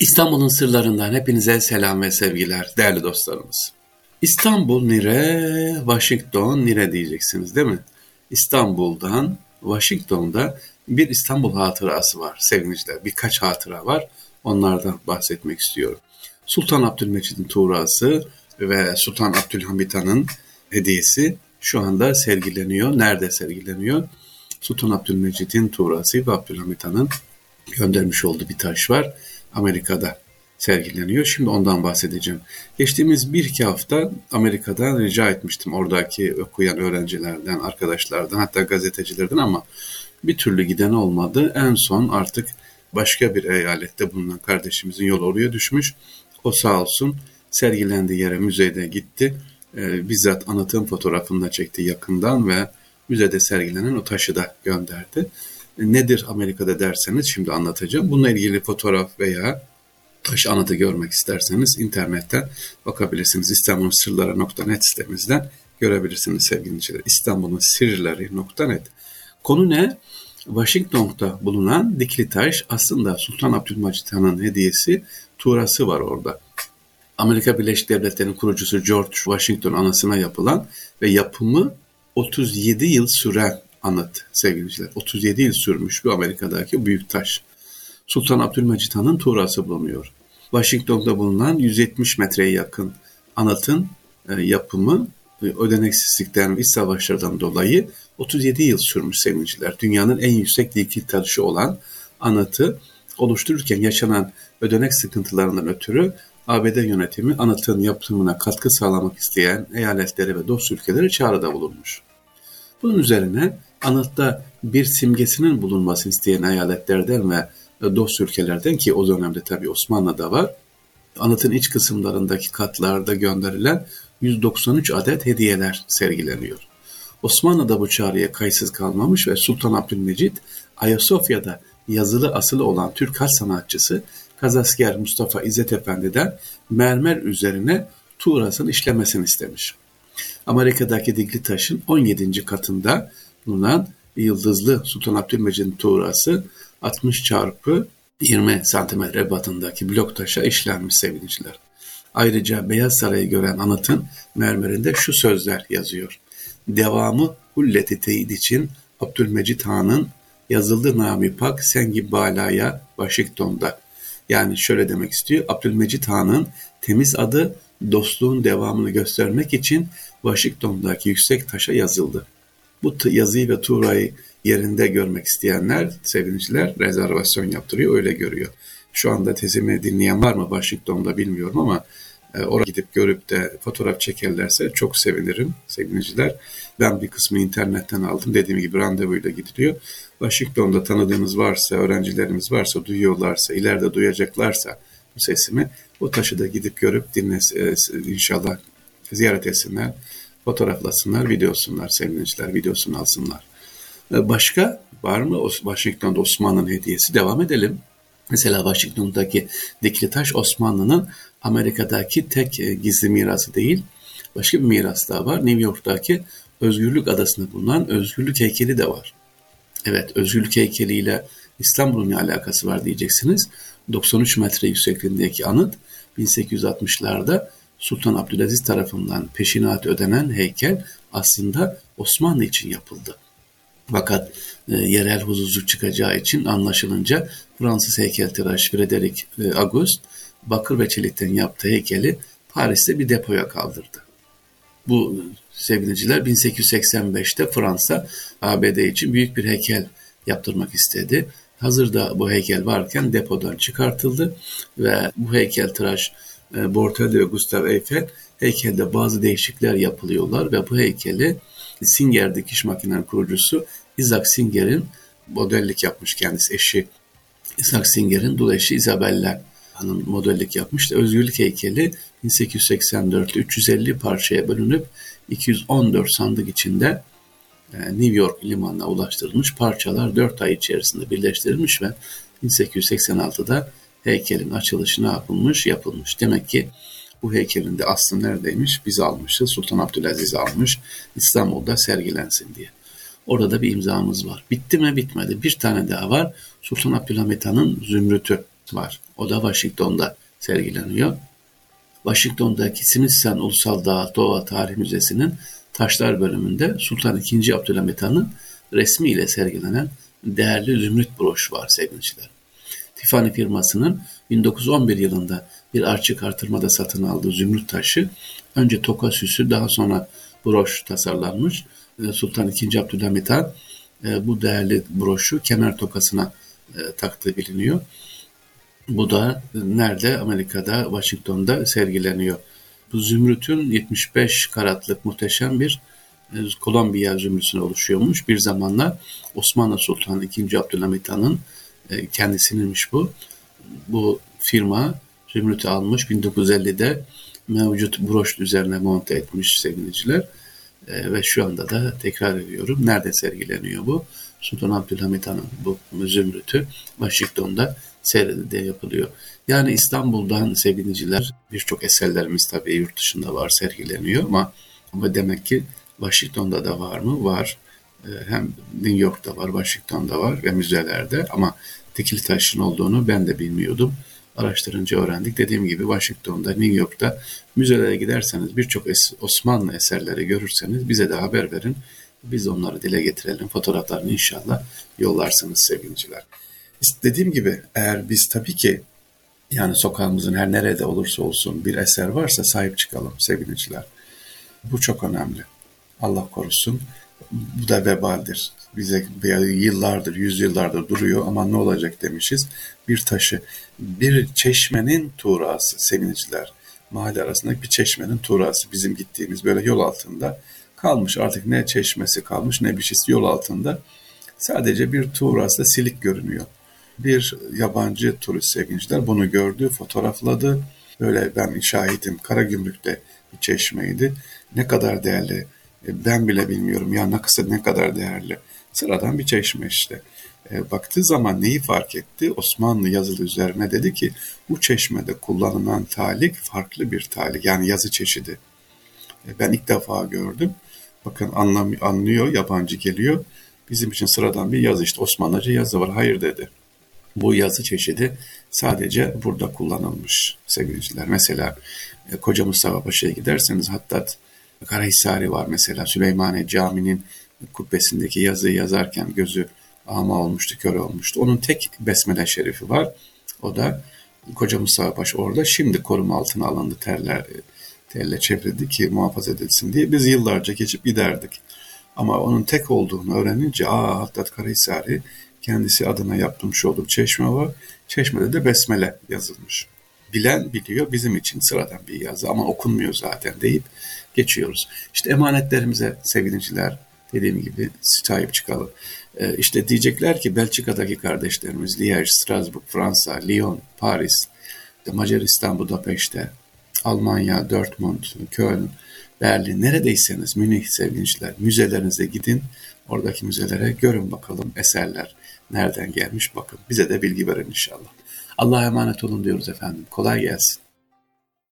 İstanbul'un sırlarından hepinize selam ve sevgiler değerli dostlarımız. İstanbul nire, Washington nire diyeceksiniz değil mi? İstanbul'dan Washington'da bir İstanbul hatırası var sevgiliciler. Birkaç hatıra var. Onlardan bahsetmek istiyorum. Sultan Abdülmecid'in tuğrası ve Sultan Abdülhamit Han'ın hediyesi şu anda sergileniyor. Nerede sergileniyor? Sultan Abdülmecid'in tuğrası ve Abdülhamit Han'ın göndermiş olduğu bir taş var. Amerika'da sergileniyor. Şimdi ondan bahsedeceğim. Geçtiğimiz bir iki hafta Amerika'dan rica etmiştim oradaki okuyan öğrencilerden, arkadaşlardan hatta gazetecilerden ama bir türlü giden olmadı. En son artık başka bir eyalette bulunan kardeşimizin yolu oraya düşmüş. O sağ olsun sergilendiği yere müzede gitti. E, bizzat anlatım fotoğrafını da çekti yakından ve müzede sergilenen o taşı da gönderdi. Nedir Amerika'da derseniz şimdi anlatacağım. Bununla ilgili fotoğraf veya taş anıtı görmek isterseniz internetten bakabilirsiniz. İstanbulsırları.net sitemizden görebilirsiniz sevgili. İstanbul'un sırları.net Konu ne? Washington'da bulunan dikili taş aslında Sultan Abdülmecit Han'ın hediyesi tuğrası var orada. Amerika Birleşik Devletleri'nin kurucusu George Washington anasına yapılan ve yapımı 37 yıl süren anıt sevgiliciler. 37 yıl sürmüş bu Amerika'daki büyük taş. Sultan Abdülmecit Han'ın tuğrası bulunuyor. Washington'da bulunan 170 metreye yakın anıtın e, yapımı e, ödeneksizlikten ve iç savaşlardan dolayı 37 yıl sürmüş sevgiliciler. Dünyanın en yüksek dikil taşı olan anıtı oluştururken yaşanan ödenek sıkıntılarından ötürü ABD yönetimi anıtın yapımına katkı sağlamak isteyen eyaletlere ve dost ülkelere çağrıda bulunmuş. Bunun üzerine anıtta bir simgesinin bulunması isteyen eyaletlerden ve dost ülkelerden ki o dönemde tabi Osmanlı'da var, anıtın iç kısımlarındaki katlarda gönderilen 193 adet hediyeler sergileniyor. Osmanlı da bu çağrıya kayıtsız kalmamış ve Sultan Abdülmecit Ayasofya'da yazılı asılı olan Türk has sanatçısı Kazasker Mustafa İzzet Efendi'den mermer üzerine tuğrasını işlemesini istemiş. Amerika'daki dikli taşın 17. katında bulunan yıldızlı Sultan Abdülmecid'in tuğrası 60 çarpı 20 santimetre batındaki blok taşa işlenmiş sevgiliciler. Ayrıca Beyaz Saray'ı gören anıtın mermerinde şu sözler yazıyor. Devamı hulleti teyit için Abdülmecit Han'ın yazıldı nami pak sengi balaya Washington'da. Yani şöyle demek istiyor. Abdülmecit Han'ın temiz adı dostluğun devamını göstermek için Washington'daki yüksek taşa yazıldı. Bu yazıyı ve tuğrayı yerinde görmek isteyenler, sevinçler rezervasyon yaptırıyor, öyle görüyor. Şu anda tezimi dinleyen var mı Washington'da bilmiyorum ama e, oraya gidip görüp de fotoğraf çekerlerse çok sevinirim sevgiliciler. Ben bir kısmı internetten aldım. Dediğim gibi randevuyla gidiliyor. Washington'da tanıdığınız varsa, öğrencilerimiz varsa, duyuyorlarsa, ileride duyacaklarsa bu sesimi o taşı da gidip görüp dinlesin, e, inşallah ziyaret etsinler, fotoğraflasınlar, videosunlar, sevgiliciler, videosunu alsınlar. E, başka var mı Washington'da Osmanlı'nın hediyesi? Devam edelim. Mesela Washington'daki dikili taş Osmanlı'nın Amerika'daki tek e, gizli mirası değil, başka bir miras daha var. New York'taki Özgürlük Adası'nda bulunan Özgürlük heykeli de var. Evet, Özgürlük heykeliyle İstanbul'un ne alakası var diyeceksiniz. 93 metre yüksekliğindeki anıt 1860'larda Sultan Abdülaziz tarafından peşinat ödenen heykel aslında Osmanlı için yapıldı. Fakat e, yerel huzursuzluk çıkacağı için anlaşılınca Fransız heykeltıraş Frederic e, August bakır ve çelikten yaptığı heykeli Paris'te bir depoya kaldırdı. Bu sevgiliciler 1885'te Fransa ABD için büyük bir heykel yaptırmak istedi. Hazırda bu heykel varken depodan çıkartıldı ve bu heykel tıraş e, Bortelli ve Gustave Eiffel heykelde bazı değişiklikler yapılıyorlar ve bu heykeli Singer dikiş makinen kurucusu Isaac Singer'in modellik yapmış kendisi eşi Isaac Singer'in dul eşi Isabella Hanım modellik yapmıştı. Özgürlük heykeli 1884'te 350 parçaya bölünüp 214 sandık içinde e, New York limanına ulaştırılmış parçalar 4 ay içerisinde birleştirilmiş ve 1886'da heykelin açılışı ne yapılmış? Yapılmış. Demek ki bu heykelin de aslı neredeymiş? Biz almışız. Sultan Abdülaziz almış. İstanbul'da sergilensin diye. Orada bir imzamız var. Bitti mi? Bitmedi. Bir tane daha var. Sultan Abdülhamit Han'ın zümrütü. var. O da Washington'da sergileniyor. Washington'daki Smithsonian Ulusal Dağ Doğa Tarih Müzesi'nin taşlar bölümünde Sultan II. Abdülhamit Han'ın resmiyle sergilenen değerli zümrüt broş var sevgiliciler. Tiffany firmasının 1911 yılında bir arçık artırmada satın aldığı zümrüt taşı önce toka süsü daha sonra broş tasarlanmış. Sultan II. Abdülhamit Han e, bu değerli broşu kemer tokasına e, taktığı biliniyor. Bu da nerede? Amerika'da, Washington'da sergileniyor. Bu zümrütün 75 karatlık muhteşem bir e, Kolombiya zümrütüne oluşuyormuş. Bir zamanlar Osmanlı Sultanı II. Abdülhamit Han'ın kendisininmiş bu. Bu firma zümrütü almış 1950'de mevcut broş üzerine monte etmiş sevgiliciler. E, ve şu anda da tekrar ediyorum. Nerede sergileniyor bu? Sultan Abdülhamit Han'ın bu zümrütü Washington'da seyrede yapılıyor. Yani İstanbul'dan sevgiliciler birçok eserlerimiz tabii yurt dışında var sergileniyor ama ama demek ki Washington'da da var mı? Var. Ee, hem New York'ta var, Washington'da var ve müzelerde ama tekil taşın olduğunu ben de bilmiyordum. Araştırınca öğrendik. Dediğim gibi Washington'da, New York'ta müzelere giderseniz birçok Osmanlı eserleri görürseniz bize de haber verin. Biz onları dile getirelim. Fotoğraflarını inşallah yollarsınız sevgiliciler. Dediğim gibi eğer biz tabii ki yani sokağımızın her nerede olursa olsun bir eser varsa sahip çıkalım sevgiliciler. Bu çok önemli. Allah korusun. Bu da vebaldir. Bize yıllardır, yüzyıllardır duruyor ama ne olacak demişiz. Bir taşı, bir çeşmenin tuğrası sevgiliciler. Mahalle arasındaki bir çeşmenin tuğrası bizim gittiğimiz böyle yol altında kalmış. Artık ne çeşmesi kalmış ne bir şeysi yol altında. Sadece bir tuğrası silik görünüyor. Bir yabancı turist sevgiliciler bunu gördü, fotoğrafladı. Böyle ben şahidim Karagümrük'te bir çeşmeydi. Ne kadar değerli ben bile bilmiyorum ya ne kısa ne kadar değerli. Sıradan bir çeşme işte. E, baktığı zaman neyi fark etti? Osmanlı yazılı üzerine dedi ki bu çeşmede kullanılan talik farklı bir talik yani yazı çeşidi. E, ben ilk defa gördüm. Bakın anlam anlıyor, yabancı geliyor. Bizim için sıradan bir yazı işte Osmanlıca yazı var. Hayır dedi. Bu yazı çeşidi sadece burada kullanılmış sevgiliciler. Mesela e, Koca Mustafa Paşa'ya giderseniz hatta Karahisari var mesela Süleymaniye Camii'nin kubbesindeki yazıyı yazarken gözü ama olmuştu, kör olmuştu. Onun tek besmele şerifi var. O da Koca Mustafa Paşa orada şimdi koruma altına alındı terler telle çevrildi ki muhafaza edilsin diye biz yıllarca geçip giderdik. Ama onun tek olduğunu öğrenince aa Hattat Karahisari kendisi adına yaptırmış olduğu çeşme var. Çeşmede de besmele yazılmış. Bilen biliyor bizim için sıradan bir yazı ama okunmuyor zaten deyip geçiyoruz. İşte emanetlerimize sevgiliciler dediğim gibi sahip çıkalım. Ee, işte diyecekler ki Belçika'daki kardeşlerimiz Liège, Strasbourg, Fransa, Lyon, Paris, Macaristan, Budapeşte, Almanya, Dortmund, Köln, Berlin, neredeyseniz Münih sevgiliciler, müzelerinize gidin. Oradaki müzelere görün bakalım eserler nereden gelmiş bakın. Bize de bilgi verin inşallah. Allah'a emanet olun diyoruz efendim. Kolay gelsin.